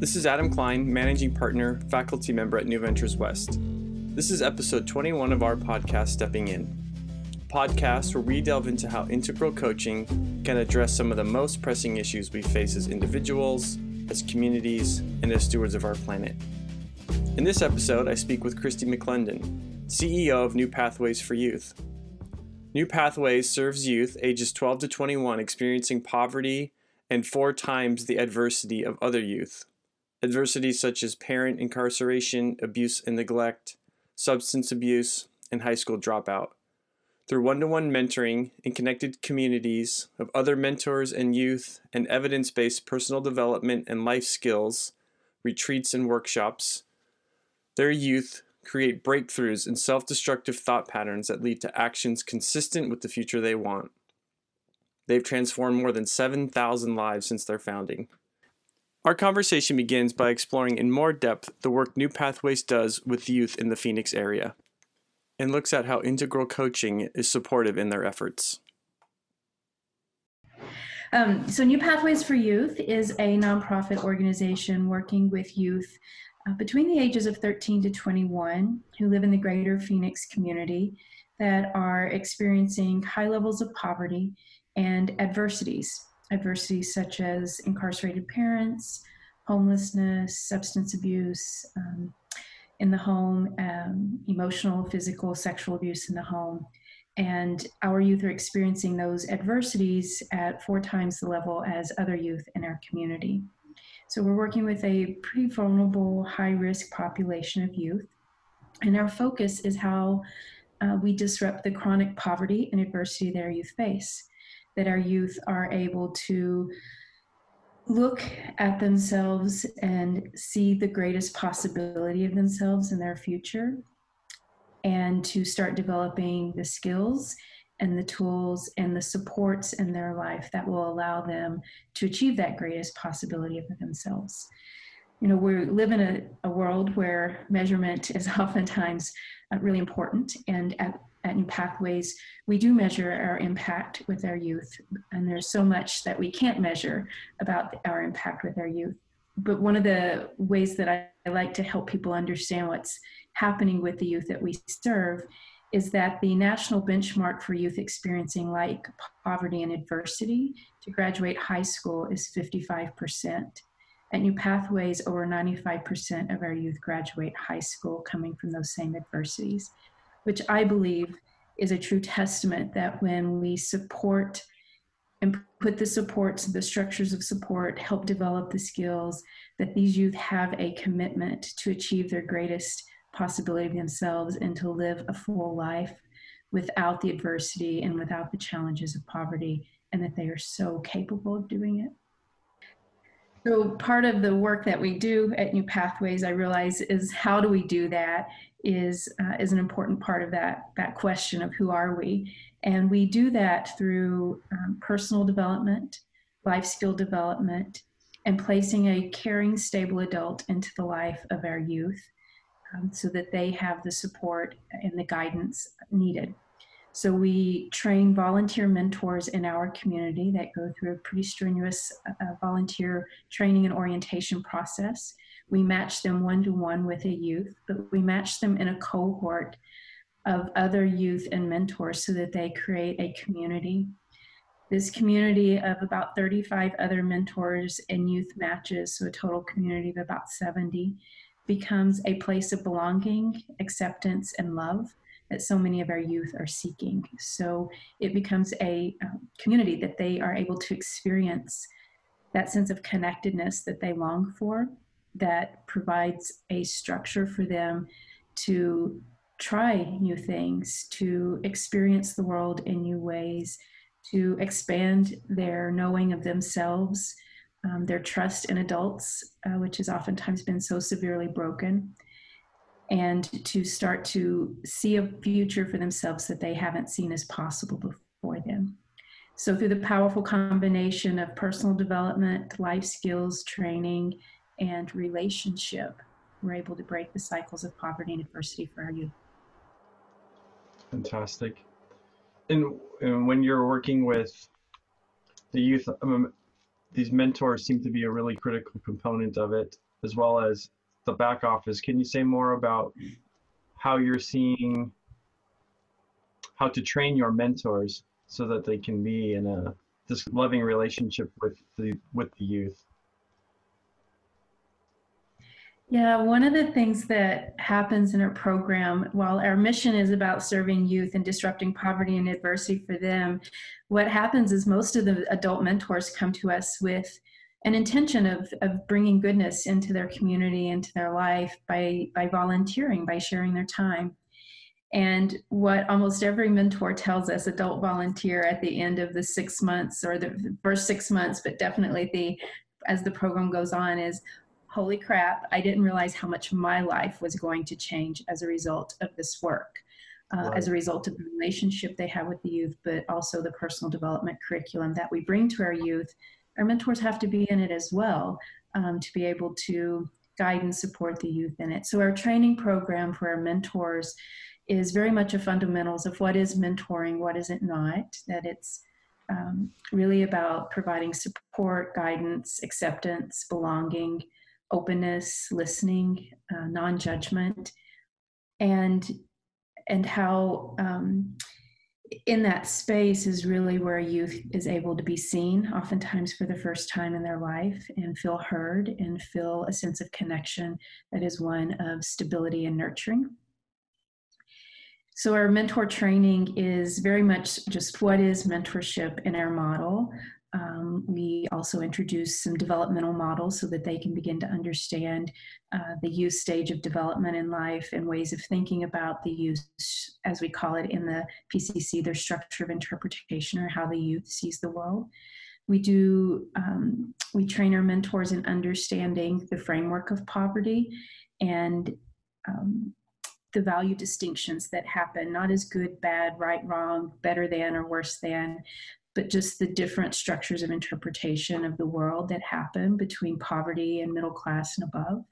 This is Adam Klein, Managing Partner, Faculty Member at New Ventures West. This is episode 21 of our podcast, Stepping In. Podcast where we delve into how integral coaching can address some of the most pressing issues we face as individuals, as communities, and as stewards of our planet. In this episode, I speak with Christy McClendon, CEO of New Pathways for Youth. New Pathways serves youth ages 12 to 21 experiencing poverty and four times the adversity of other youth adversities such as parent incarceration, abuse and neglect, substance abuse, and high school dropout. Through one to one mentoring and connected communities of other mentors and youth, and evidence based personal development and life skills, retreats, and workshops, their youth create breakthroughs in self destructive thought patterns that lead to actions consistent with the future they want. They've transformed more than 7,000 lives since their founding. Our conversation begins by exploring in more depth the work New Pathways does with youth in the Phoenix area and looks at how integral coaching is supportive in their efforts. Um, so, New Pathways for Youth is a nonprofit organization working with youth uh, between the ages of 13 to 21 who live in the greater Phoenix community that are experiencing high levels of poverty and adversities adversities such as incarcerated parents, homelessness, substance abuse um, in the home, um, emotional, physical, sexual abuse in the home. And our youth are experiencing those adversities at four times the level as other youth in our community. So we're working with a pretty vulnerable, high risk population of youth. And our focus is how uh, we disrupt the chronic poverty and adversity that our youth face that our youth are able to look at themselves and see the greatest possibility of themselves in their future and to start developing the skills and the tools and the supports in their life that will allow them to achieve that greatest possibility of themselves. You know, we live in a, a world where measurement is oftentimes uh, really important, and at at New Pathways, we do measure our impact with our youth, and there's so much that we can't measure about our impact with our youth. But one of the ways that I, I like to help people understand what's happening with the youth that we serve is that the national benchmark for youth experiencing like poverty and adversity to graduate high school is 55%. At New Pathways, over 95% of our youth graduate high school coming from those same adversities which I believe is a true testament that when we support and put the supports, the structures of support, help develop the skills, that these youth have a commitment to achieve their greatest possibility of themselves and to live a full life without the adversity and without the challenges of poverty, and that they are so capable of doing it. So, part of the work that we do at New Pathways, I realize, is how do we do that? Is uh, is an important part of that that question of who are we, and we do that through um, personal development, life skill development, and placing a caring, stable adult into the life of our youth, um, so that they have the support and the guidance needed. So we train volunteer mentors in our community that go through a pretty strenuous uh, volunteer training and orientation process we match them one to one with a youth, but we match them in a cohort of other youth and mentors so that they create a community. This community of about 35 other mentors and youth matches, so a total community of about 70, becomes a place of belonging, acceptance, and love that so many of our youth are seeking. So it becomes a um, community that they are able to experience that sense of connectedness that they long for that provides a structure for them to try new things, to experience the world in new ways, to expand their knowing of themselves, um, their trust in adults, uh, which has oftentimes been so severely broken, and to start to see a future for themselves that they haven't seen as possible before them. So, through the powerful combination of personal development, life skills, training, and relationship, we're able to break the cycles of poverty and adversity for our youth. Fantastic. And, and when you're working with the youth, um, these mentors seem to be a really critical component of it. as well as the back office. Can you say more about how you're seeing how to train your mentors so that they can be in a this loving relationship with the with the youth? Yeah, one of the things that happens in our program, while our mission is about serving youth and disrupting poverty and adversity for them, what happens is most of the adult mentors come to us with an intention of, of bringing goodness into their community, into their life by, by volunteering, by sharing their time. And what almost every mentor tells us, adult volunteer at the end of the six months or the first six months, but definitely the as the program goes on, is holy crap, I didn't realize how much my life was going to change as a result of this work, uh, right. as a result of the relationship they have with the youth, but also the personal development curriculum that we bring to our youth. Our mentors have to be in it as well um, to be able to guide and support the youth in it. So, our training program for our mentors is very much a fundamentals of what is mentoring, what is it not, that it's um, really about providing support, guidance, acceptance, belonging, openness, listening, uh, non-judgment, and and how um, in that space is really where youth is able to be seen, oftentimes for the first time in their life, and feel heard and feel a sense of connection that is one of stability and nurturing. So, our mentor training is very much just what is mentorship in our model. Um, we also introduce some developmental models so that they can begin to understand uh, the youth stage of development in life and ways of thinking about the youth, as we call it in the PCC, their structure of interpretation or how the youth sees the world. We do, um, we train our mentors in understanding the framework of poverty and um, the value distinctions that happen, not as good, bad, right, wrong, better than, or worse than, but just the different structures of interpretation of the world that happen between poverty and middle class and above.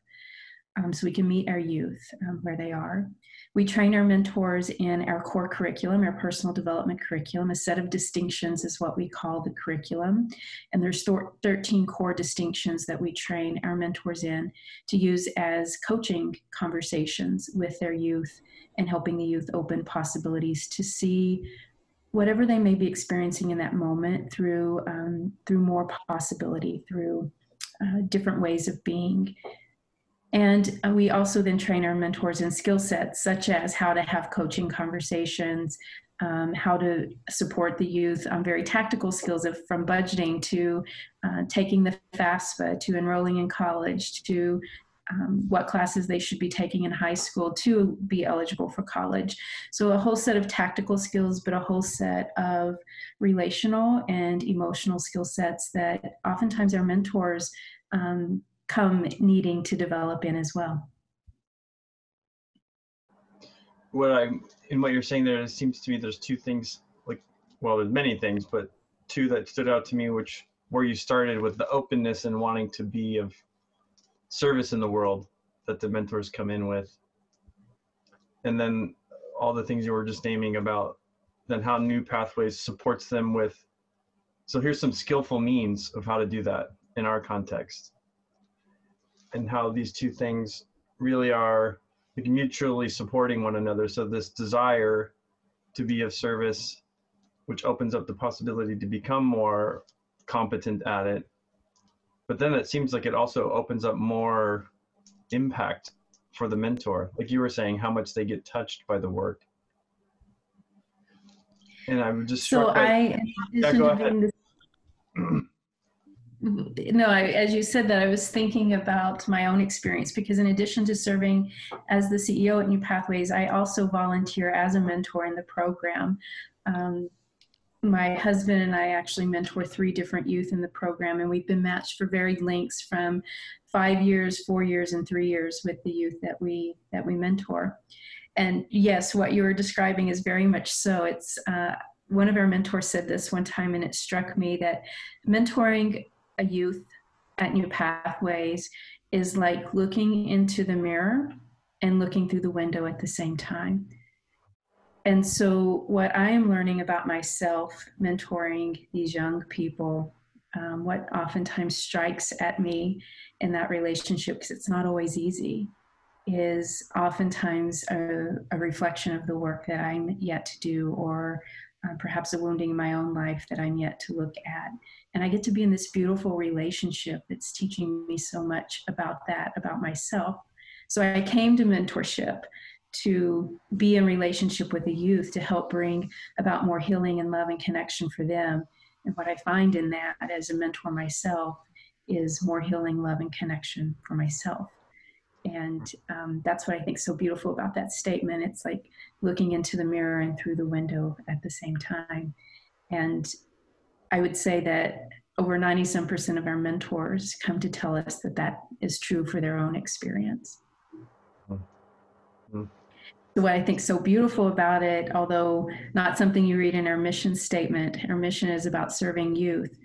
Um, so we can meet our youth um, where they are. We train our mentors in our core curriculum, our personal development curriculum. A set of distinctions is what we call the curriculum. And there's 13 core distinctions that we train our mentors in to use as coaching conversations with their youth and helping the youth open possibilities to see whatever they may be experiencing in that moment through um, through more possibility through uh, different ways of being. And uh, we also then train our mentors in skill sets such as how to have coaching conversations um, how to support the youth on very tactical skills of from budgeting to uh, taking the FAFSA to enrolling in college to um, what classes they should be taking in high school to be eligible for college. So, a whole set of tactical skills, but a whole set of relational and emotional skill sets that oftentimes our mentors um, come needing to develop in as well. What I'm in what you're saying there, it seems to me there's two things, like, well, there's many things, but two that stood out to me, which where you started with the openness and wanting to be of service in the world that the mentors come in with. And then all the things you were just naming about then how new pathways supports them with so here's some skillful means of how to do that in our context. And how these two things really are like mutually supporting one another. So this desire to be of service which opens up the possibility to become more competent at it but then it seems like it also opens up more impact for the mentor like you were saying how much they get touched by the work and i'm just so i yeah, go ahead. no I, as you said that i was thinking about my own experience because in addition to serving as the ceo at new pathways i also volunteer as a mentor in the program um, my husband and I actually mentor three different youth in the program, and we've been matched for varied lengths from five years, four years, and three years with the youth that we that we mentor. And yes, what you were describing is very much so. It's uh, one of our mentors said this one time, and it struck me that mentoring a youth at New Pathways is like looking into the mirror and looking through the window at the same time and so, what I am learning about myself mentoring these young people um, what oftentimes strikes at me in that relationship, because it's not always easy, is oftentimes a, a, reflection of the work that I'm yet to do, or uh, perhaps a wounding in my own life that I'm yet to look at. And I get to be in this beautiful relationship that's teaching me so much about that, about myself. So I came to mentorship to be in relationship with the youth to help bring about more healing and love and connection for them. And what I find in that as a mentor myself is more healing, love, and connection for myself. And um, that's what I think so beautiful about that statement. It's like looking into the mirror and through the window at the same time. And I would say that over 90 some percent of our mentors come to tell us that that is true for their own experience. Mm-hmm. What I think so beautiful about it, although not something you read in our mission statement, our mission is about serving youth.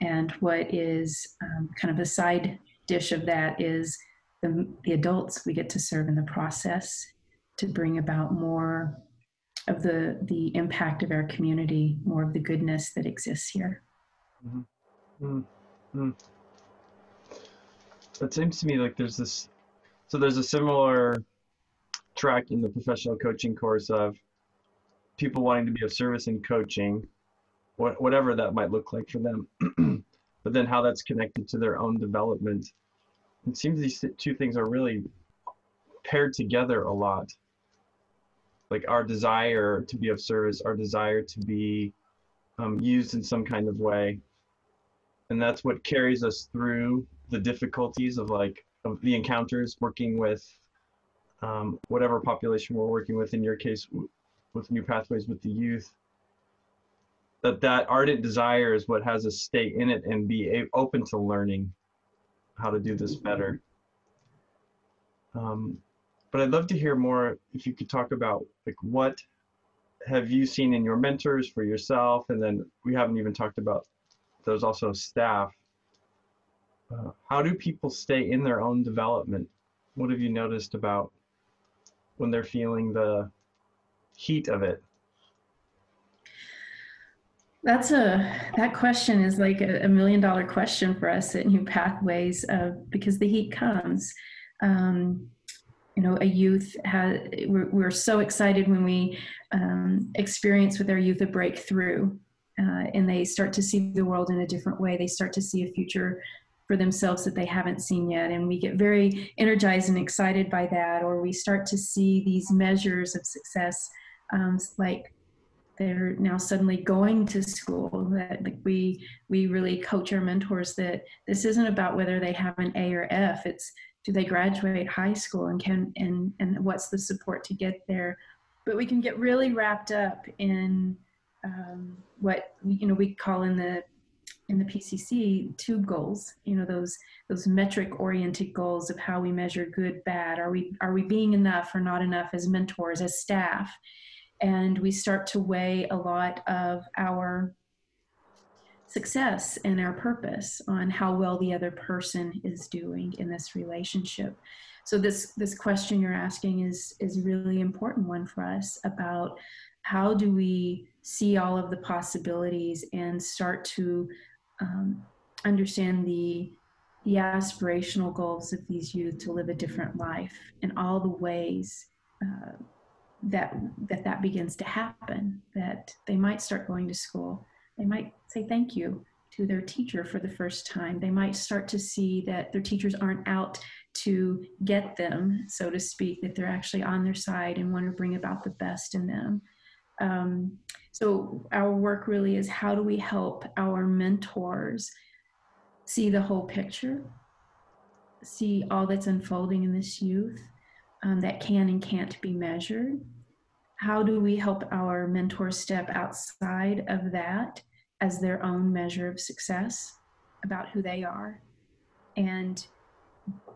And what is um, kind of a side dish of that is the, the adults we get to serve in the process to bring about more of the the impact of our community, more of the goodness that exists here. Mm-hmm. Mm-hmm. It seems to me like there's this. So there's a similar track in the professional coaching course of people wanting to be of service in coaching, what, whatever that might look like for them. but then how that's connected to their own development. It seems these two things are really paired together a lot like our desire to be of service, our desire to be um, used in some kind of way. And that's what carries us through the difficulties of like of the encounters working with um, whatever population we're working with. In your case, with New Pathways with the youth, that that ardent desire is what has us stay in it and be open to learning how to do this better. Um, but I'd love to hear more if you could talk about like what have you seen in your mentors for yourself, and then we haven't even talked about there's also staff. Uh, how do people stay in their own development? What have you noticed about when they're feeling the heat of it? That's a that question is like a, a million dollar question for us at New Pathways because the heat comes. Um, you know a youth has we're, we're so excited when we um, experience with our youth a breakthrough uh, and they start to see the world in a different way they start to see a future for themselves that they haven't seen yet. And we get very energized and excited by that or we start to see these measures of success um, like they're now suddenly going to school that like we we really coach our mentors that this isn't about whether they have an a or f. It's do they graduate high school and can and and what's the support to get there? But we can get really wrapped up in um, what you know we call in the in the PCC tube goals you know those those metric oriented goals of how we measure good bad. Are we are we being enough or not enough as mentors as staff? And we start to weigh a lot of our success and our purpose on how well the other person is doing in this relationship. So this this question you're asking is is really important one for us about how do we see all of the possibilities and start to um, understand the the aspirational goals of these youth to live a different life and all the ways uh, that that that begins to happen that they might start going to school they might say thank you to their teacher for the first time. They might start to see that their teachers aren't out to get them, so to speak, that they're actually on their side and want to bring about the best in them. Um, so, our work really is how do we help our mentors see the whole picture, see all that's unfolding in this youth um, that can and can't be measured? How do we help our mentors step outside of that as their own measure of success about who they are. And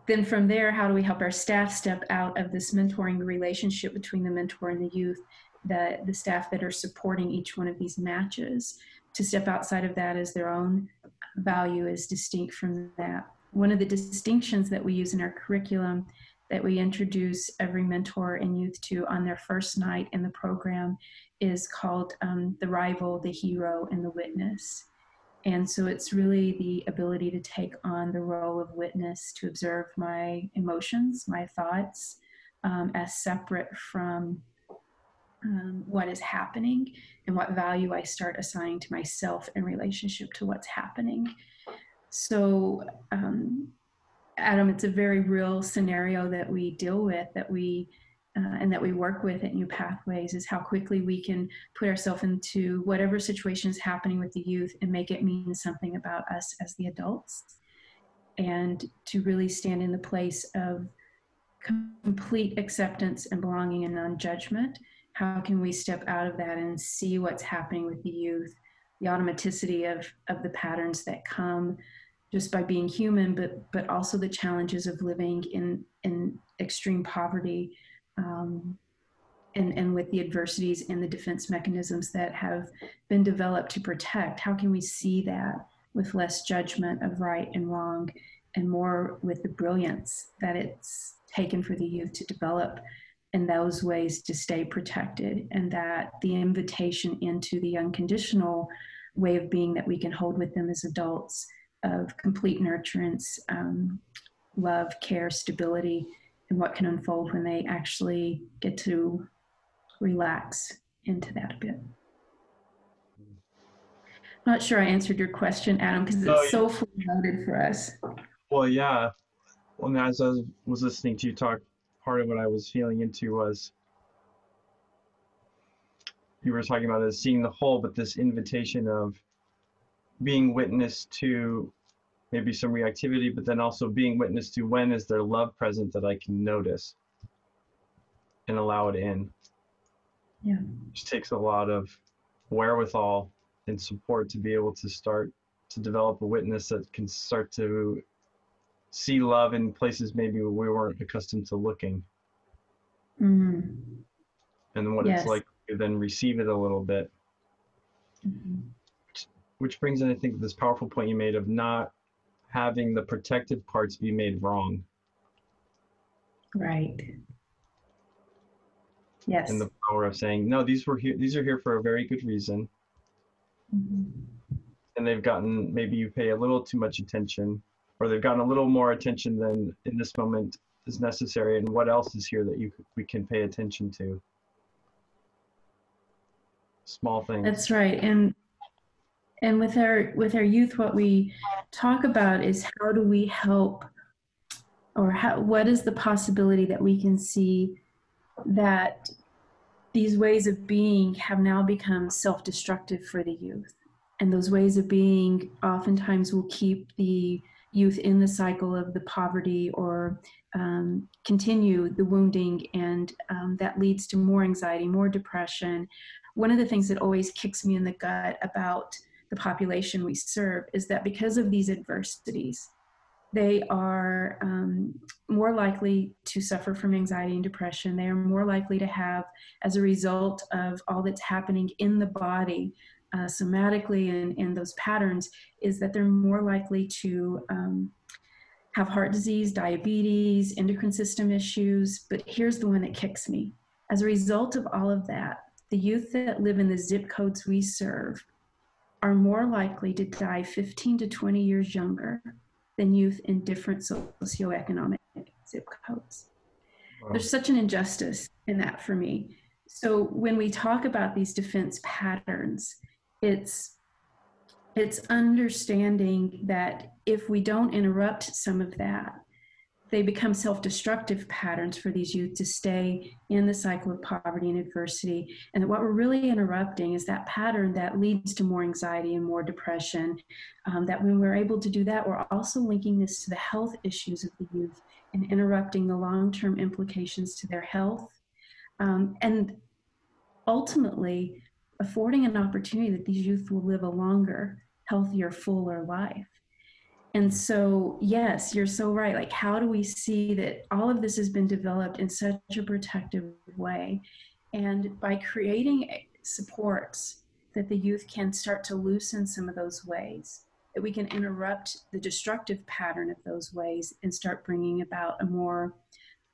then from there, how do we help our staff step out of this mentoring relationship between the mentor and the youth, the, the staff that are supporting each one of these matches, to step outside of that as their own value is distinct from that. One of the distinctions that we use in our curriculum that we introduce every mentor and youth to on their first night in the program is called um, The Rival, the Hero, and the Witness. And so it's really the ability to take on the role of witness, to observe my emotions, my thoughts, um, as separate from um, what is happening and what value I start assigning to myself in relationship to what's happening. So, um, Adam, it's a very real scenario that we deal with, that we uh, and that we work with at New Pathways is how quickly we can put ourselves into whatever situation is happening with the youth and make it mean something about us as the adults, and to really stand in the place of complete acceptance and belonging and non-judgment. How can we step out of that and see what's happening with the youth, the automaticity of of the patterns that come just by being human, but but also the challenges of living in in extreme poverty, um, and and with the adversities and the defense mechanisms that have been developed to protect. How can we see that with less judgment of right and wrong, and more with the brilliance that it's taken for the youth to develop in those ways to stay protected, and that the invitation into the unconditional way of being that we can hold with them as adults of complete nurturance, um, love, care, stability, and what can unfold when they actually get to relax into that a bit. Not sure I answered your question, Adam, because it's yeah. so full loaded for us. Well, yeah. Well, as I was listening to you talk, part of what I was feeling into was you were talking about is seeing the whole, but this invitation of being witness to maybe some reactivity, but then also being witness to when is there love present that I can notice and allow it in. Yeah. Which takes a lot of wherewithal and support to be able to start to develop a witness that can start to see love in places maybe we weren't accustomed to looking. Mm-hmm. And what yes. it's like to then receive it a little bit. Mm-hmm. Which brings in, I think, this powerful point you made of not having the protective parts be made wrong. Right. Yes. And the power of saying, no, these were here, these are here for a very good reason. Mm-hmm. And they've gotten, maybe you pay a little too much attention, or they've gotten a little more attention than in this moment is necessary. And what else is here that you we can pay attention to? Small things. That's right. And and with our with our youth what we talk about is how do we help or how, what is the possibility that we can see that these ways of being have now become self-destructive for the youth and those ways of being oftentimes will keep the youth in the cycle of the poverty or um, continue the wounding and um, that leads to more anxiety more depression one of the things that always kicks me in the gut about the population we serve is that because of these adversities, they are um, more likely to suffer from anxiety and depression. They are more likely to have, as a result of all that's happening in the body, uh, somatically and, and those patterns, is that they're more likely to um, have heart disease, diabetes, endocrine system issues. But here's the one that kicks me. As a result of all of that, the youth that live in the zip codes we serve are more likely to die 15 to 20 years younger than youth in different socioeconomic zip codes. Wow. There's such an injustice in that for me. So when we talk about these defense patterns, it's it's understanding that if we don't interrupt some of that, they become self-destructive patterns for these youth to stay in the cycle of poverty and adversity. And what we're really interrupting is that pattern that leads to more anxiety and more depression. Um, that when we're able to do that we're also linking this to the health issues of the youth and interrupting the long-term implications to their health. Um, and ultimately affording an opportunity that these youth will live a longer healthier fuller life and so, yes, you're so right. Like, how do we see that all of this has been developed in such a protective way? And by creating supports that the youth can start to loosen some of those ways, that we can interrupt the destructive pattern of those ways and start bringing about a more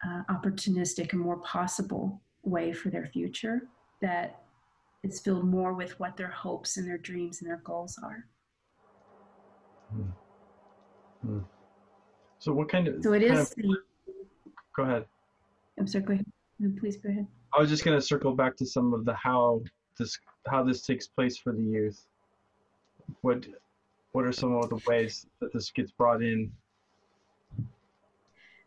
uh, opportunistic, and more possible way for their future that is filled more with what their hopes and their dreams and their goals are. Hmm. So what kind of? So it is. of- go ahead. I'm sorry. Go ahead. Please go ahead. I was just going to circle back to some of the how this how this takes place for the youth. What what are some of the ways that this gets brought in?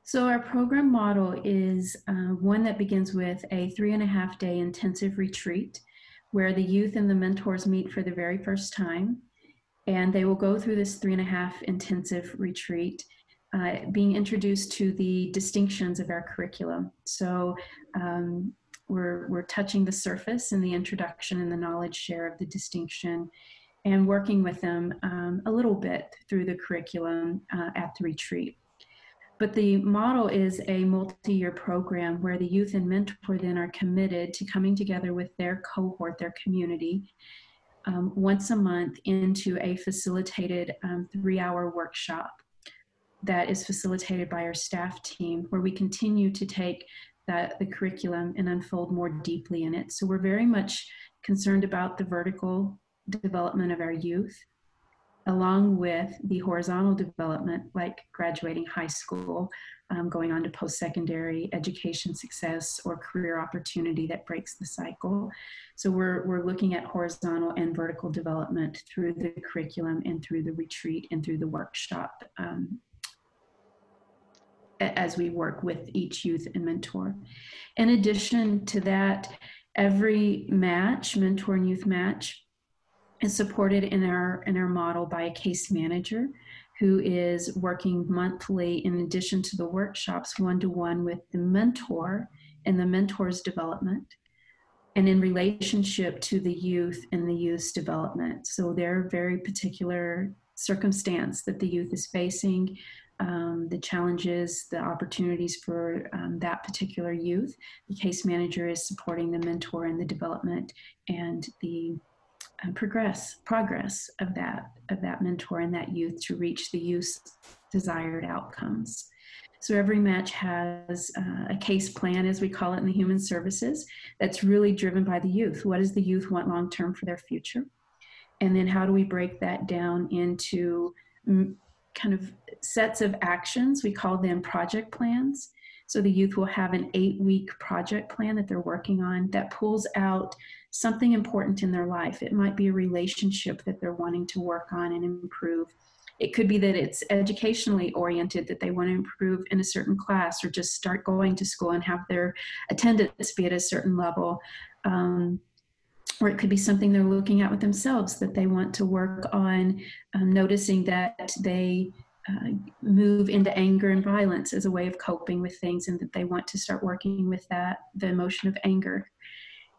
So our program model is uh, one that begins with a three and a half day intensive retreat where the youth and the mentors meet for the very first time. And they will go through this three and a half intensive retreat, uh, being introduced to the distinctions of our curriculum. So um, we're, we're touching the surface in the introduction and the knowledge share of the distinction and working with them um, a little bit through the curriculum uh, at the retreat. But the model is a multi year program where the youth and mentor then are committed to coming together with their cohort, their community, um, once a month into a facilitated um, three hour workshop that is facilitated by our staff team, where we continue to take that, the curriculum and unfold more deeply in it. So we're very much concerned about the vertical development of our youth along with the horizontal development, like graduating high school, um, going on to post secondary education success, or career opportunity that breaks the cycle. So, we're, we're looking at horizontal and vertical development through the curriculum and through the retreat and through the workshop um, as we work with each youth and mentor. In addition to that, every match, mentor and youth match, is supported in our in our model by a case manager who is working monthly in addition to the workshops one to one with the mentor and the mentor's development and in relationship to the youth and the youth's development. So their very particular circumstance that the youth is facing um, the challenges the opportunities for um, that particular youth. The case manager is supporting the mentor in the development and the and progress progress of that of that mentor and that youth to reach the youth's desired outcomes. So every match has uh, a case plan as we call it in the human services that's really driven by the youth. What does the youth want long term for their future? And then how do we break that down into mm, kind of sets of actions? We call them project plans. So the youth will have an eight week project plan that they're working on that pulls out something important in their life. It might be a relationship that they're wanting to work on and improve. It could be that it's educationally oriented, that they want to improve in a certain class or just start going to school and have their attendance be at a certain level. Um, or it could be something they're looking at with themselves that they want to work on um, noticing that they uh, move into anger and violence as a way of coping with things and that they want to start working with that the emotion of anger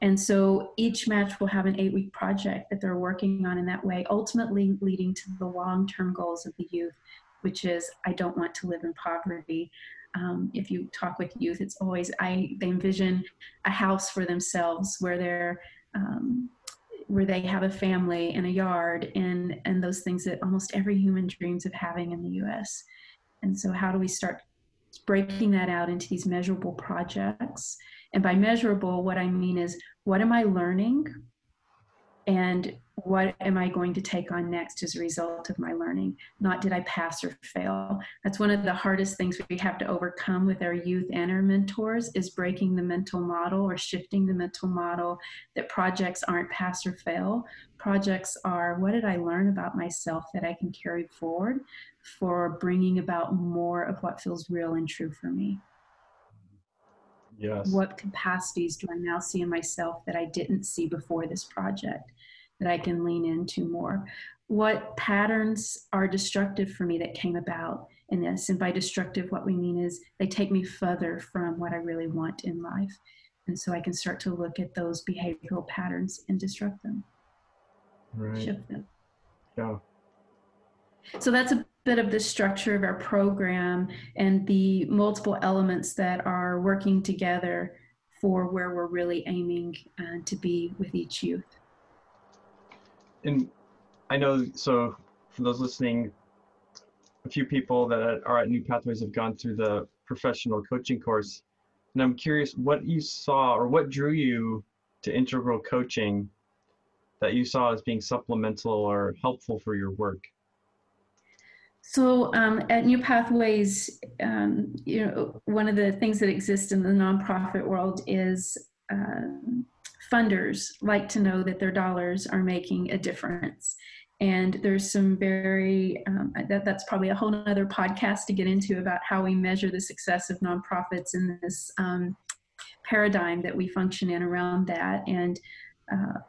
and so each match will have an eight week project that they're working on in that way, ultimately leading to the long term goals of the youth, which is I don't want to live in poverty. Um, if you talk with youth, it's always I they envision a house for themselves where they're um, where they have a family and a yard and and those things that almost every human dreams of having in the U.S. And so, how do we start breaking that out into these measurable projects? And by measurable, what I mean is what am I learning? And what am I going to take on next as a result of my learning? Not did I pass or fail. That's one of the hardest things we have to overcome with our youth and our mentors is breaking the mental model or shifting the mental model that projects aren't pass or fail. Projects are what did I learn about myself that I can carry forward for bringing about more of what feels real and true for me. Yes. What capacities do I now see in myself that I didn't see before this project that I can lean into more? What patterns are destructive for me that came about in this? And by destructive, what we mean is they take me further from what I really want in life. And so I can start to look at those behavioral patterns and disrupt them, Right. shift them. Yeah. So that's a bit of the structure of our program and the multiple elements that are working together for where we're really aiming uh, to be with each youth. And I know, so for those listening, a few people that are at New Pathways have gone through the professional coaching course. And I'm curious what you saw or what drew you to integral coaching that you saw as being supplemental or helpful for your work. So um, at New Pathways, um, you know, one of the things that exists in the nonprofit world is uh, funders like to know that their dollars are making a difference. And there's some very, um, that, that's probably a whole other podcast to get into about how we measure the success of nonprofits in this um, paradigm that we function in around that. And uh,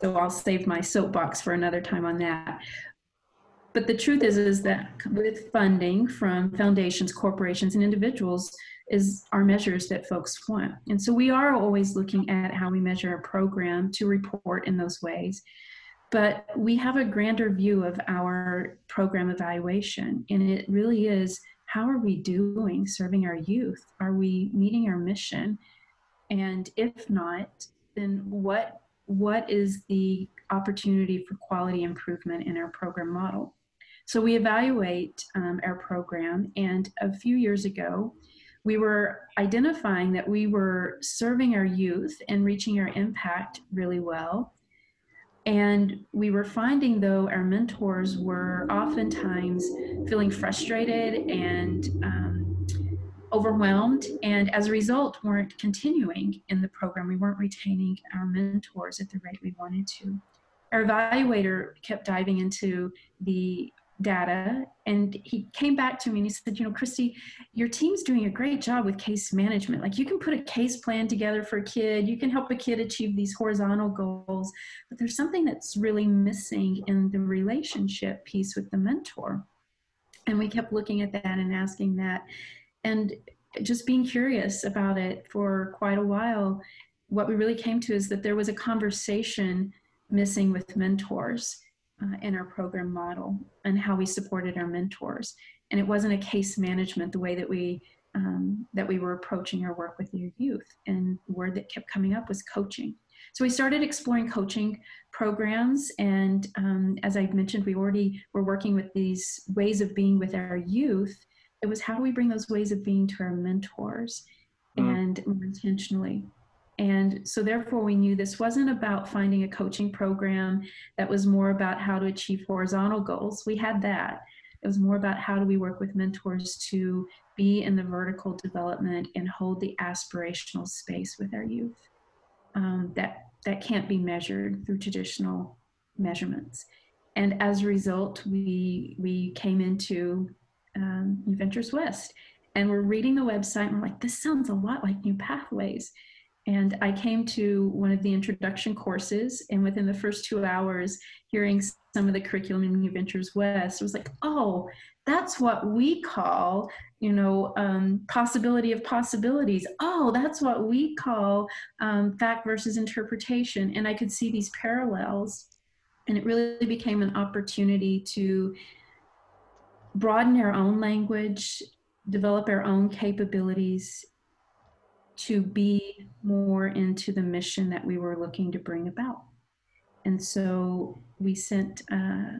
so I'll save my soapbox for another time on that. But the truth is, is that with funding from foundations, corporations, and individuals, is our measures that folks want. And so we are always looking at how we measure a program to report in those ways. But we have a grander view of our program evaluation, and it really is how are we doing serving our youth? Are we meeting our mission? And if not, then what what is the opportunity for quality improvement in our program model? So we evaluate um, our program, and a few years ago, we were identifying that we were serving our youth and reaching our impact really well. And we were finding, though, our mentors were oftentimes feeling frustrated and um, overwhelmed, and as a result, weren't continuing in the program. We weren't retaining our mentors at the rate we wanted to. Our evaluator kept diving into the data and he came back to me and he said you know christy your team's doing a great job with case management. Like you can put a case plan together for a kid. You can help a kid achieve these horizontal goals but there's something that's really missing in the relationship piece with the mentor. And we kept looking at that and asking that. And just being curious about it for quite a while what we really came to is that there was a conversation missing with mentors uh, in our program model and how we supported our mentors. And it wasn't a case management the way that we um, that we were approaching our work with your youth. And the word that kept coming up was coaching. So we started exploring coaching programs, and um, as I mentioned, we already were working with these ways of being with our youth. It was how do we bring those ways of being to our mentors, mm. and more intentionally. And so, therefore, we knew this wasn't about finding a coaching program that was more about how to achieve horizontal goals. We had that. It was more about how do we work with mentors to be in the vertical development and hold the aspirational space with our youth. Um, that that can't be measured through traditional measurements. And as a result, we we came into um, Ventures West, and we're reading the website, and we're like, this sounds a lot like New Pathways. And I came to one of the introduction courses, and within the first two hours, hearing some of the curriculum in New Ventures West, it was like, oh, that's what we call, you know, um, possibility of possibilities. Oh, that's what we call um, fact versus interpretation. And I could see these parallels, and it really became an opportunity to broaden our own language, develop our own capabilities, to be more into the mission that we were looking to bring about. And so we sent, uh,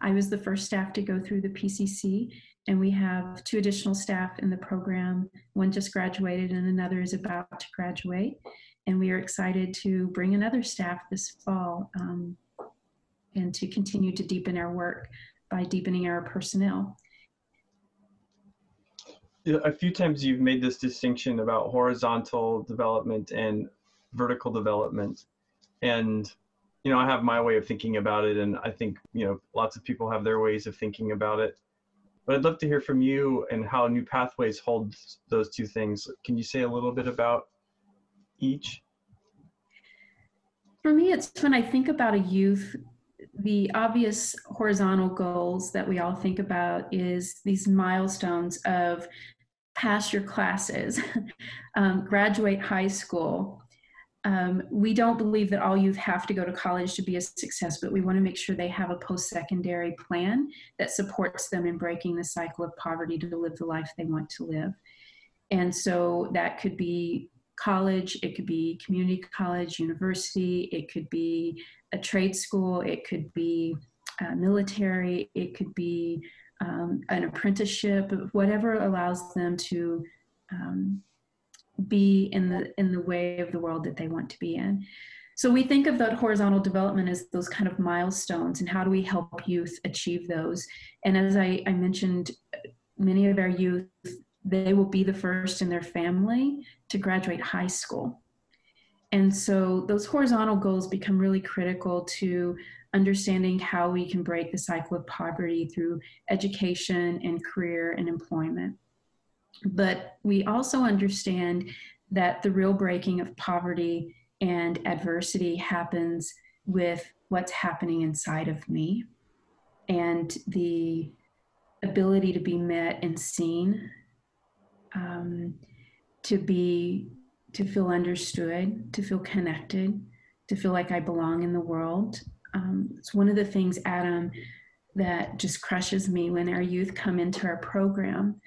I was the first staff to go through the PCC, and we have two additional staff in the program. One just graduated, and another is about to graduate. And we are excited to bring another staff this fall um, and to continue to deepen our work by deepening our personnel a few times you've made this distinction about horizontal development and vertical development. And you know i have my way of thinking about it and i think you know lots of people have their ways of thinking about it. But i'd love to hear from you and how new pathways holds those two things. Can you say a little bit about each? For me it's when i think about a youth the obvious horizontal goals that we all think about is these milestones of pass your classes, um, graduate high school. Um, we don't believe that all youth have to go to college to be a success, but we want to make sure they have a post secondary plan that supports them in breaking the cycle of poverty to live the life they want to live. And so that could be college, it could be community college, university, it could be a trade school, it could be uh, military, it could be um, an apprenticeship, whatever allows them to um, be in the in the way of the world that they want to be in. So we think of that horizontal development as those kind of milestones and how do we help youth achieve those? And as I, I mentioned, many of our youth, they will be the first in their family to graduate high school. And so those horizontal goals become really critical to understanding how we can break the cycle of poverty through education and career and employment. But we also understand that the real breaking of poverty and adversity happens with what's happening inside of me and the ability to be met and seen um, to be to feel understood to feel connected to feel like i belong in the world um, it's one of the things adam that just crushes me when our youth come into our program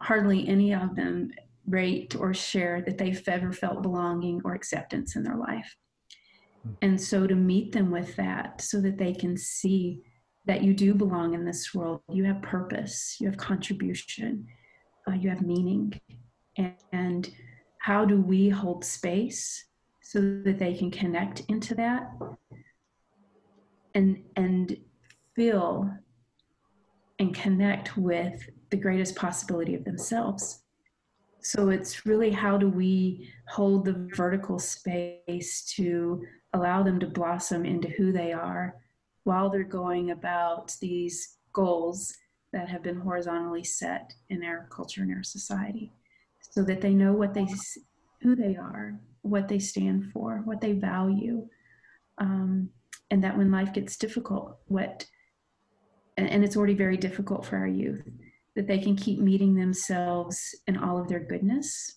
hardly any of them rate or share that they've ever felt belonging or acceptance in their life. Hmm. And so to meet them with that so that they can see that you do belong in this world, you have purpose, you have contribution, uh, you have meaning. And, and how do we hold space so that they can connect into that? And and feel and connect with the greatest possibility of themselves. So it's really how do we hold the vertical space to allow them to blossom into who they are while they're going about these goals that have been horizontally set in our culture and our society so that they know what they who they are what they stand for what they value um, and that when life gets difficult what and it's already very difficult for our youth that they can keep meeting themselves in all of their goodness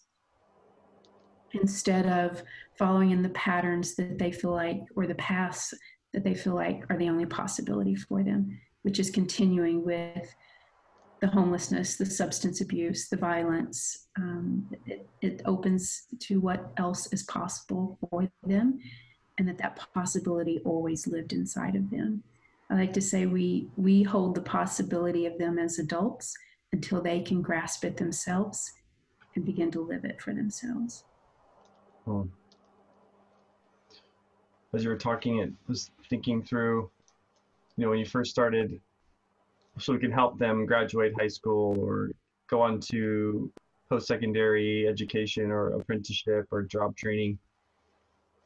instead of following in the patterns that they feel like or the paths that they feel like are the only possibility for them which is continuing with the homelessness the substance abuse the violence um, it, it opens to what else is possible for them and that that possibility always lived inside of them i like to say we we hold the possibility of them as adults until they can grasp it themselves and begin to live it for themselves. Hmm. As you were talking, it was thinking through, you know, when you first started, so we can help them graduate high school or go on to post-secondary education or apprenticeship or job training.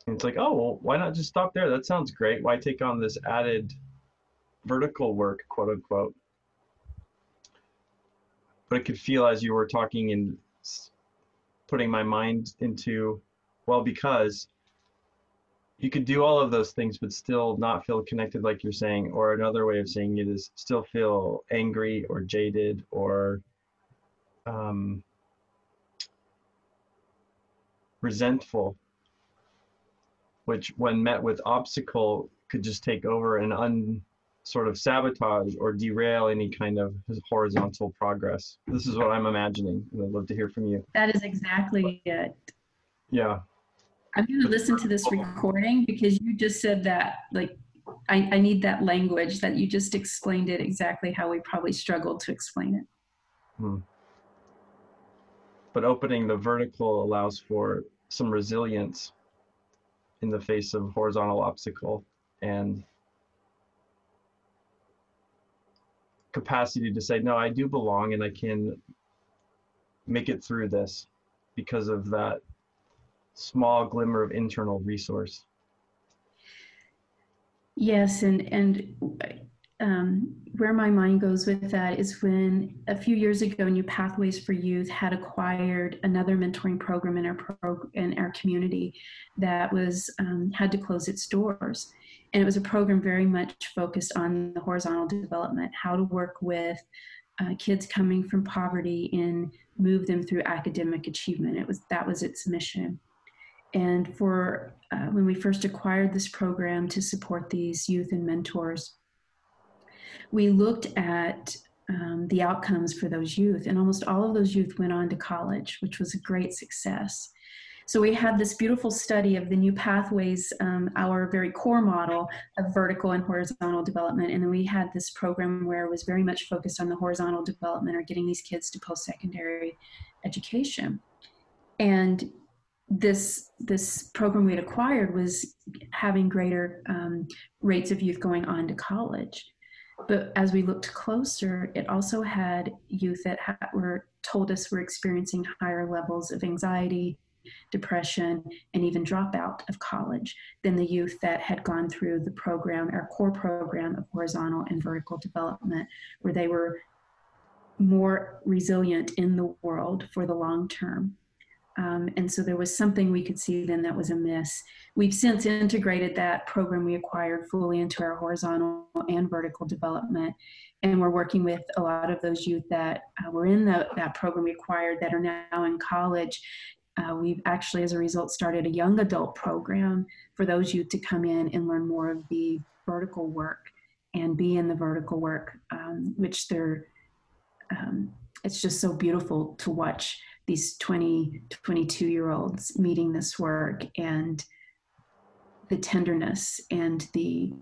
And it's like, oh, well, why not just stop there? That sounds great. Why take on this added vertical work, quote unquote? but it could feel as you were talking and putting my mind into, well, because you could do all of those things but still not feel connected like you're saying or another way of saying it is still feel angry or jaded or um, resentful which when met with obstacle could just take over and un sort of sabotage or derail any kind of horizontal progress. This is what I'm imagining, and I'd love to hear from you. That is exactly it. Yeah. I'm going to listen to this recording because you just said that, like, I, I need that language that you just explained it exactly how we probably struggled to explain it. Hmm. But opening the vertical allows for some resilience in the face of horizontal obstacle and capacity to say, no, I do belong and I can make it through this because of that small glimmer of internal resource. Yes, and and um, where my mind goes with that is when a few years ago, New Pathways for Youth had acquired another mentoring program in our in our community that was um, had to close its doors, and it was a program very much focused on the horizontal development, how to work with uh, kids coming from poverty and move them through academic achievement. It was that was its mission. And for uh, when we first acquired this program to support these youth and mentors, we looked at um, the outcomes for those youth, and almost all of those youth went on to college, which was a great success. So we had this beautiful study of the new pathways, um, our very core model of vertical and horizontal development. And then we had this program where it was very much focused on the horizontal development or getting these kids to post-secondary education. And this this program we had acquired was having greater um, rates of youth going on to college. But as we looked closer, it also had youth that ha- were told us were experiencing higher levels of anxiety, depression, and even dropout of college than the youth that had gone through the program, our core program of horizontal and vertical development, where they were more resilient in the world for the long term. Um, and so there was something we could see then that was amiss. We've since integrated that program we acquired fully into our horizontal and vertical development. And we're working with a lot of those youth that uh, were in the, that program we acquired that are now in college. Uh, we've actually, as a result, started a young adult program for those youth to come in and learn more of the vertical work and be in the vertical work, um, which they're, um, it's just so beautiful to watch these 20, 22 year olds meeting this work and the tenderness and the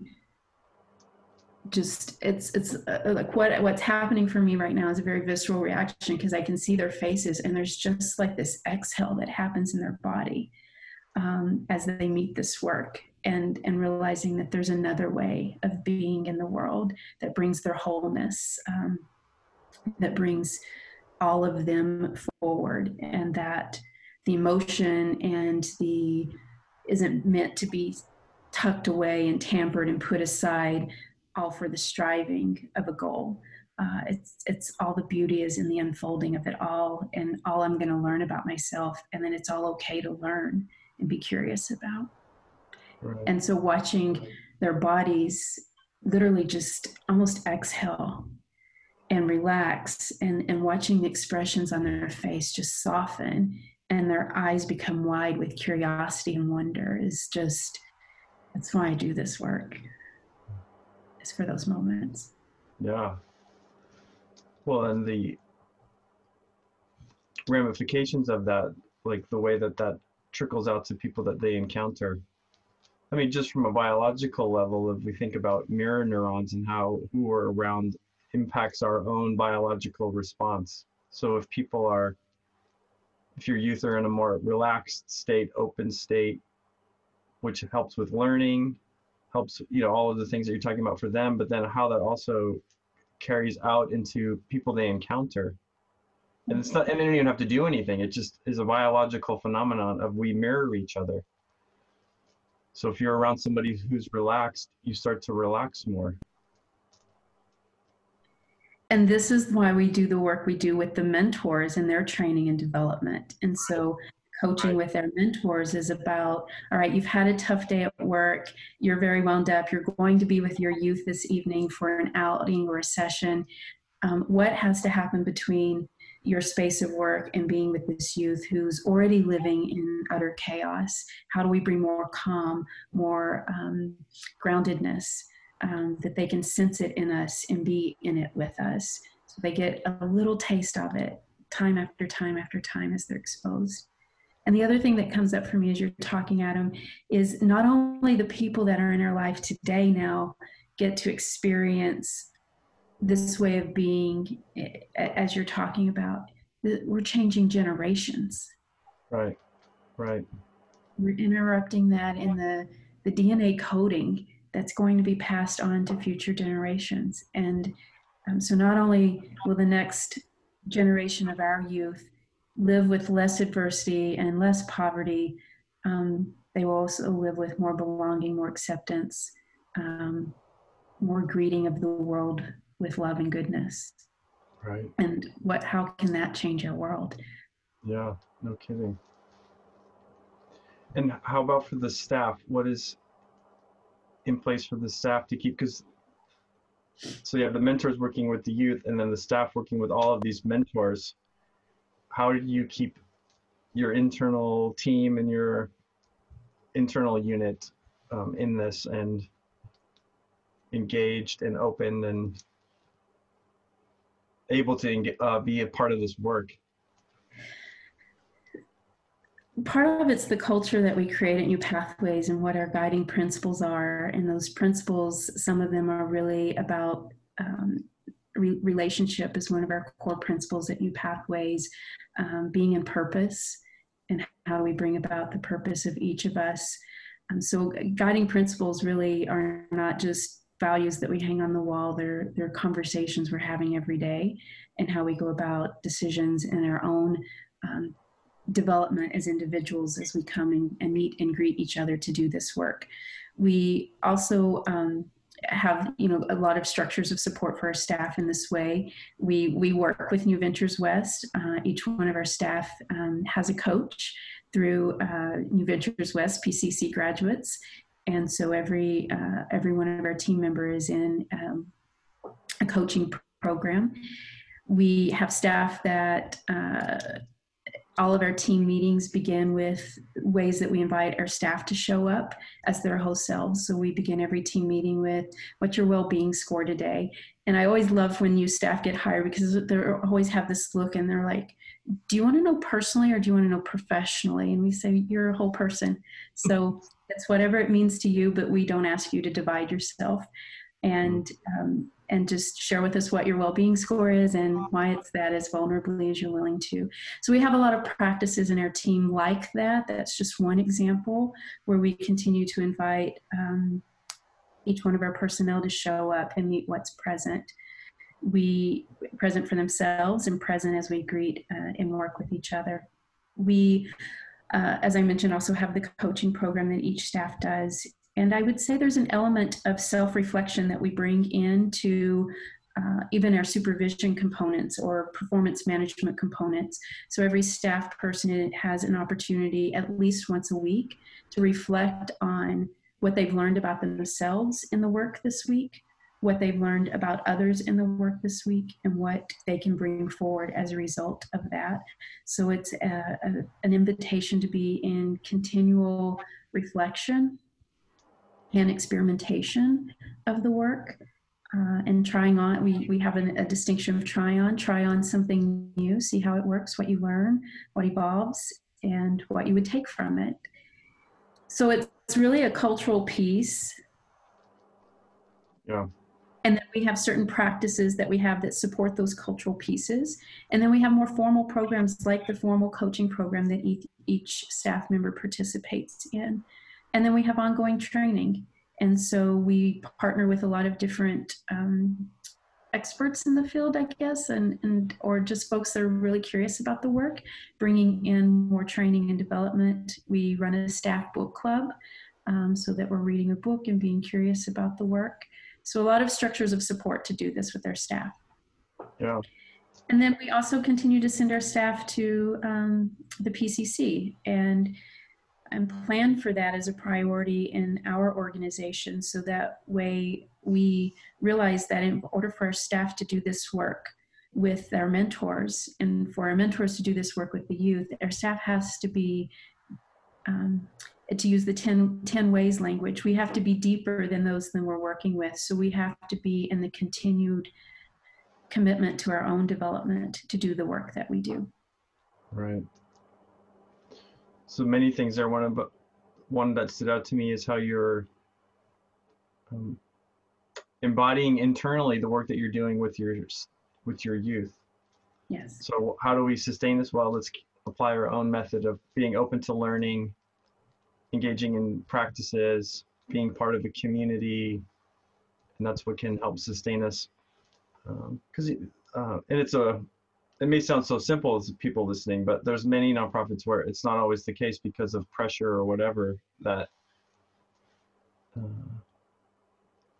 just it's it's uh, like what what's happening for me right now is a very visceral reaction because I can see their faces and there's just like this exhale that happens in their body um, as they meet this work and and realizing that there's another way of being in the world that brings their wholeness um, that brings all of them forward and that the emotion and the isn't meant to be tucked away and tampered and put aside all for the striving of a goal uh, it's it's all the beauty is in the unfolding of it all and all i'm going to learn about myself and then it's all okay to learn and be curious about right. and so watching their bodies literally just almost exhale and relax and, and watching the expressions on their face just soften and their eyes become wide with curiosity and wonder is just that's why I do this work. It's for those moments. Yeah. Well, and the ramifications of that, like the way that that trickles out to people that they encounter. I mean, just from a biological level, if we think about mirror neurons and how who are around impacts our own biological response. So if people are, if your youth are in a more relaxed state, open state, which helps with learning, helps, you know, all of the things that you're talking about for them, but then how that also carries out into people they encounter. And it's not, and they don't even have to do anything. It just is a biological phenomenon of we mirror each other. So if you're around somebody who's relaxed, you start to relax more and this is why we do the work we do with the mentors and their training and development. And so coaching with their mentors is about all right you've had a tough day at work. You're very wound up. You're going to be with your youth this evening for an outing or a session. Um, what has to happen between your space of work and being with this youth who's already living in utter chaos? How do we bring more calm more um, groundedness um, that they can sense it in us and be in it with us. So they get a little taste of it time after time after time as they're exposed. And the other thing that comes up for me as you're talking, Adam, is not only the people that are in our life today now get to experience this way of being as you're talking about, we're changing generations. Right, right. We're interrupting that in the, the DNA coding that's going to be passed on to future generations. And um, so not only will the next generation of our youth live with less adversity and less poverty, um, they will also live with more belonging, more acceptance, um, more greeting of the world with love and goodness. Right. And what? How can that change our world? Yeah, no kidding. And how about for the staff? What is in place for the staff to keep because so you have the mentors working with the youth and then the staff working with all of these mentors. How do you keep your internal team and your internal unit um, in this and engaged and open and able to uh, be a part of this work part of it's the culture that we create at New Pathways and what our guiding principles are. And those principles, some of them are really about um, re- relationship is one of our core principles at New Pathways, um, being in purpose and how we bring about the purpose of each of us. Um, so guiding principles really are not just values that we hang on the wall. They're, they're conversations we're having every day and how we go about decisions in our own um, development as individuals as we come and, and, meet and greet each other to do this work. We also um, have you know a lot of structures of support for our staff in this way. We we work with New Ventures West. Uh, each one of our staff um, has a coach through uh, New Ventures West PCC graduates, and so every uh, every one of our team members is in um, a coaching program. We have staff that uh, all of our team meetings begin with ways that we invite our staff to show up as their whole selves. So we begin every team meeting with what's your well-being score today? And I always love when new staff get hired because they always have this look and they're like, do you want to know personally or do you want to know professionally? And we say, you're a whole person. So it's whatever it means to you, but we don't ask you to divide yourself. And um, and just share with us what your well-being score is and why it's that as vulnerably as you're willing to. So we have a lot of practices in our team like that. That's just one example where we continue to invite um, each one of our personnel to show up and meet what's present. We present for themselves and present as we greet uh, and work with each other. We, uh, as I mentioned, also have the coaching program that each staff does and I would say there's an element of self reflection that we bring into uh, even our supervision components or performance management components. So every staff person has an opportunity at least once a week to reflect on what they've learned about themselves in the work this week, what they've learned about others in the work this week, and what they can bring forward as a result of that. So it's a, a, an invitation to be in continual reflection and experimentation of the work uh, and trying on we, we have an, a distinction of try on try on something new see how it works what you learn what evolves and what you would take from it. So it's really a cultural piece. Yeah. And then we have certain practices that we have that support those cultural pieces. And then we have more formal programs like the formal coaching program that each, each staff member participates in and then we have ongoing training. And so we partner with a lot of different um, experts in the field, I guess, and, and or just folks that are really curious about the work, bringing in more training and development. We run a staff book club um, so that we're reading a book and being curious about the work. So a lot of structures of support to do this with our staff. Yeah. And then we also continue to send our staff to um, the PCC and and plan for that as a priority in our organization so that way we realize that in order for our staff to do this work with our mentors and for our mentors to do this work with the youth our staff has to be um, to use the 10, 10 ways language we have to be deeper than those than we're working with. So we have to be in the continued commitment to our own development to do the work that we do. Right so many things there. One but one that stood out to me is how you're um, embodying internally the work that you're doing with your with your youth. Yes. So how do we sustain this? Well, let's apply our own method of being open to learning, engaging in practices, being part of a community, and that's what can help sustain us. Because um, uh, and it's a it may sound so simple as people listening, but there's many nonprofits where it's not always the case because of pressure or whatever that uh,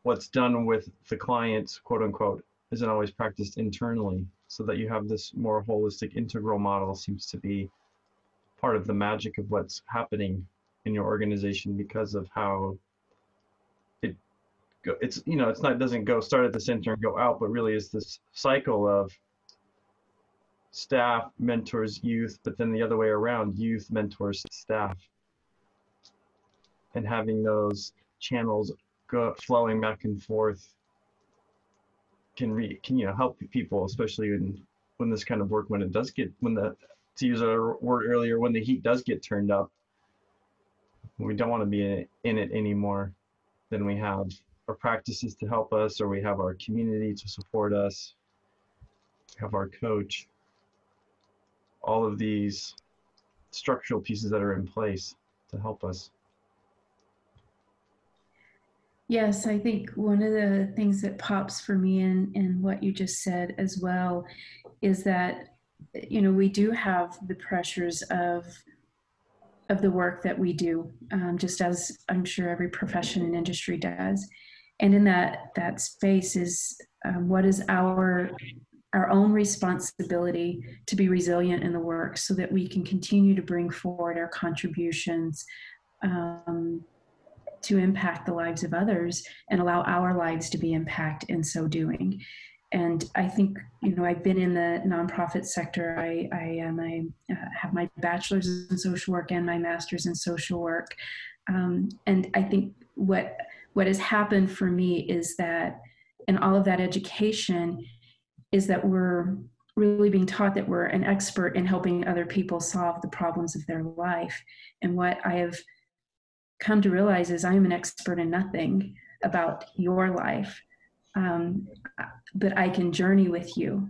what's done with the clients, quote unquote, isn't always practiced internally. So that you have this more holistic integral model seems to be part of the magic of what's happening in your organization because of how it it's you know it's not it doesn't go start at the center and go out, but really is this cycle of staff mentors youth, but then the other way around, youth mentors staff. And having those channels go flowing back and forth can re, can you know help people, especially in when this kind of work when it does get when the to use a word earlier when the heat does get turned up. We don't want to be in it, in it anymore than we have our practices to help us, or we have our community to support us, have our coach all of these structural pieces that are in place to help us. Yes, I think one of the things that pops for me in, in what you just said as well is that, you know, we do have the pressures of of the work that we do, um, just as I'm sure every profession and industry does. And in that that space is um, what is our our own responsibility to be resilient in the work so that we can continue to bring forward our contributions um, to impact the lives of others and allow our lives to be impacted in so doing. And I think, you know, I've been in the nonprofit sector. I, I am, I uh, have my bachelor's in social work and my master's in social work. Um, and I think what, what has happened for me is that in all of that education is that we're really being taught that we're an expert in helping other people solve the problems of their life. And what I have come to realize is I am an expert in nothing about your life, um, but I can journey with you.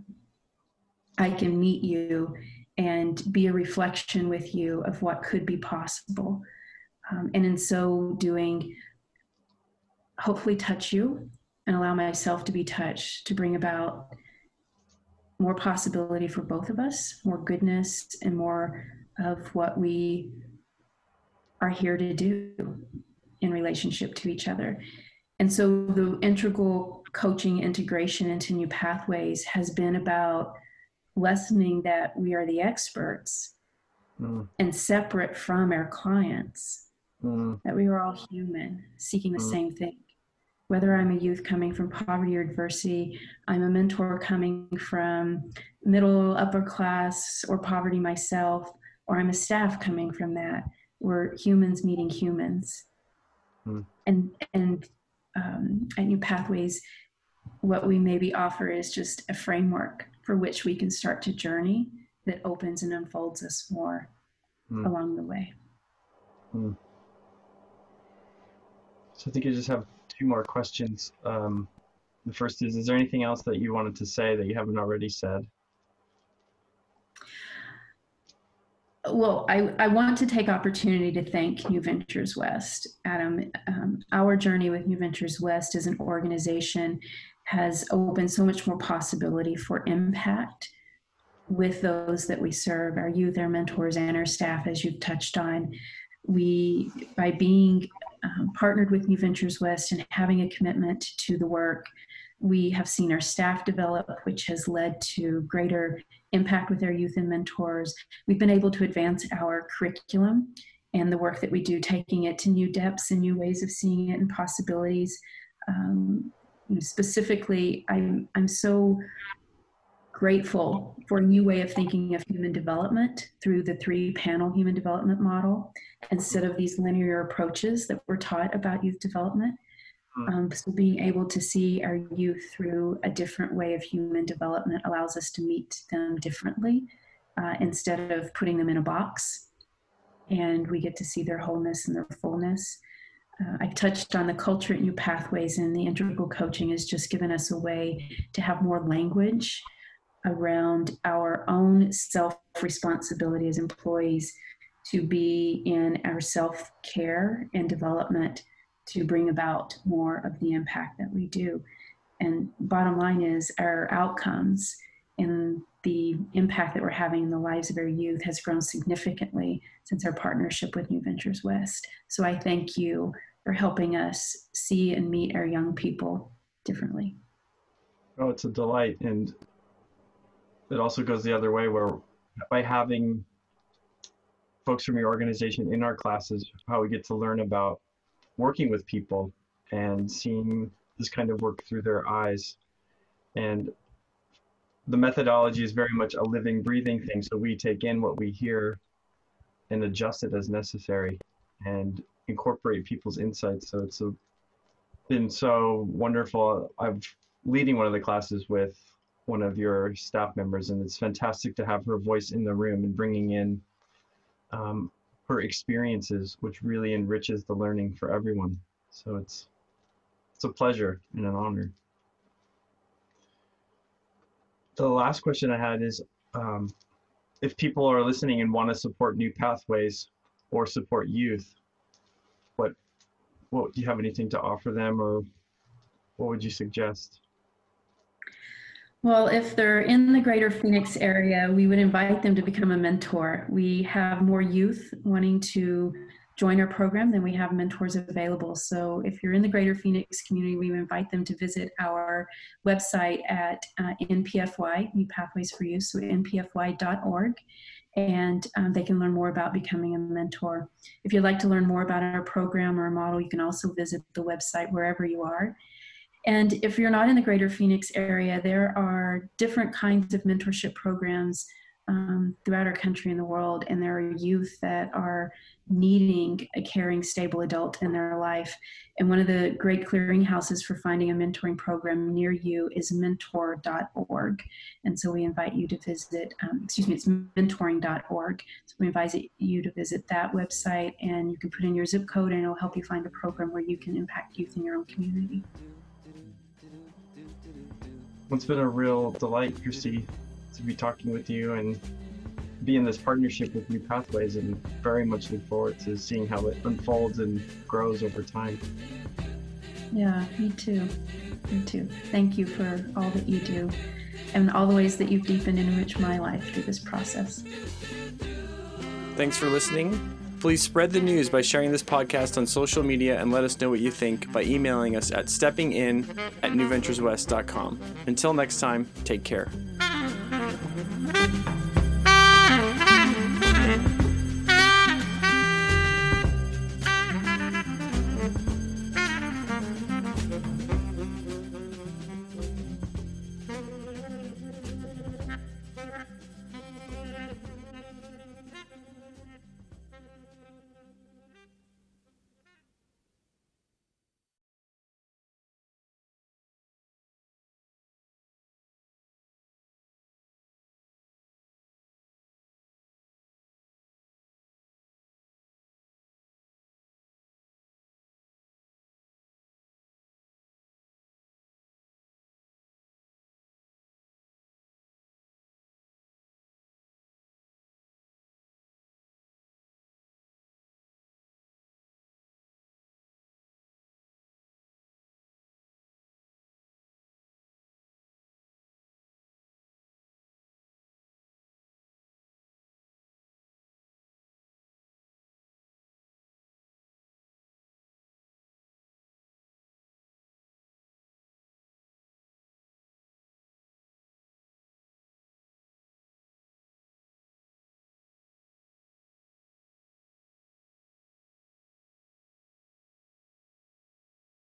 I can meet you and be a reflection with you of what could be possible. Um, and in so doing, hopefully touch you and allow myself to be touched to bring about more possibility for both of us, more goodness, and more of what we are here to do in relationship to each other. And so the integral coaching integration into new pathways has been about lessening that we are the experts mm. and separate from our clients, mm. that we are all human seeking the mm. same thing whether I'm a youth coming from poverty or adversity, I'm a mentor coming from middle, upper class, or poverty myself, or I'm a staff coming from that. We're humans meeting humans. Hmm. And, and um, at New Pathways, what we maybe offer is just a framework for which we can start to journey that opens and unfolds us more hmm. along the way. Hmm. So I think you just have two more questions. Um, the first is, is there anything else that you wanted to say that you haven't already said? Well, I, I want to take opportunity to thank New Ventures West. Adam, um, our journey with New Ventures West as an organization has opened so much more possibility for impact with those that we serve, our youth, our mentors, and our staff, as you've touched on. We, by being um, partnered with New Ventures West and having a commitment to the work, we have seen our staff develop, which has led to greater impact with our youth and mentors. We've been able to advance our curriculum and the work that we do, taking it to new depths and new ways of seeing it and possibilities. Um, specifically, I'm, I'm so grateful for a new way of thinking of human development through the three panel human development model instead of these linear approaches that we're taught about youth development. Hmm. Um, so being able to see our youth through a different way of human development allows us to meet them differently uh, instead of putting them in a box. And we get to see their wholeness and their fullness. Uh, I touched on the culture at New Pathways, and the integral coaching has just given us a way to have more language around our own self responsibility as employees to be in our self care and development to bring about more of the impact that we do. And bottom line is, our outcomes and the impact that we're having in the lives of our youth has grown significantly since our partnership with New Ventures West. So I thank you for helping us see and meet our young people differently. Oh, it's a delight. And it also goes the other way where by having folks from your organization in our classes, how we get to learn about working with people and seeing this kind of work through their eyes. And the methodology is very much a living, breathing thing. So we take in what we hear and adjust it as necessary and incorporate people's insights. So it's a, been so wonderful. I'm leading one of the classes with one of your staff members, and it's fantastic to have her voice in the room and bringing in um, her experiences, which really enriches the learning for everyone. So it's it's a pleasure and an honor. The last question I had is, um, if people are listening and want to support New Pathways or support youth, what what do you have anything to offer them or what would you suggest? Well, if they're in the greater Phoenix area, we would invite them to become a mentor. We have more youth wanting to join our program than we have mentors available. So if you're in the greater Phoenix community, we invite them to visit our website at uh, NPFY, New Pathways for Youth, so npfy.org, and um, they can learn more about becoming a mentor. If you'd like to learn more about our program or model, you can also visit the website wherever you are. And if you're not in the greater Phoenix area, there are different kinds of mentorship programs um, throughout our country and the world, and there are youth that are needing a caring, stable adult in their life. And one of the great clearinghouses for finding a mentoring program near you is mentor.org. And so we invite you to visit, um, excuse me, it's mentoring.org. So we invite you to visit that website, and you can put in your zip code, and it'll help you find a program where you can impact youth in your own community. It's been a real delight, Christy, to be talking with you and be in this partnership with New Pathways, and very much look forward to seeing how it unfolds and grows over time. Yeah, me too. Me too. Thank you for all that you do and all the ways that you've deepened and enriched my life through this process. Thanks for listening. Please spread the news by sharing this podcast on social media and let us know what you think by emailing us at steppingin at newventureswest.com. Until next time, take care.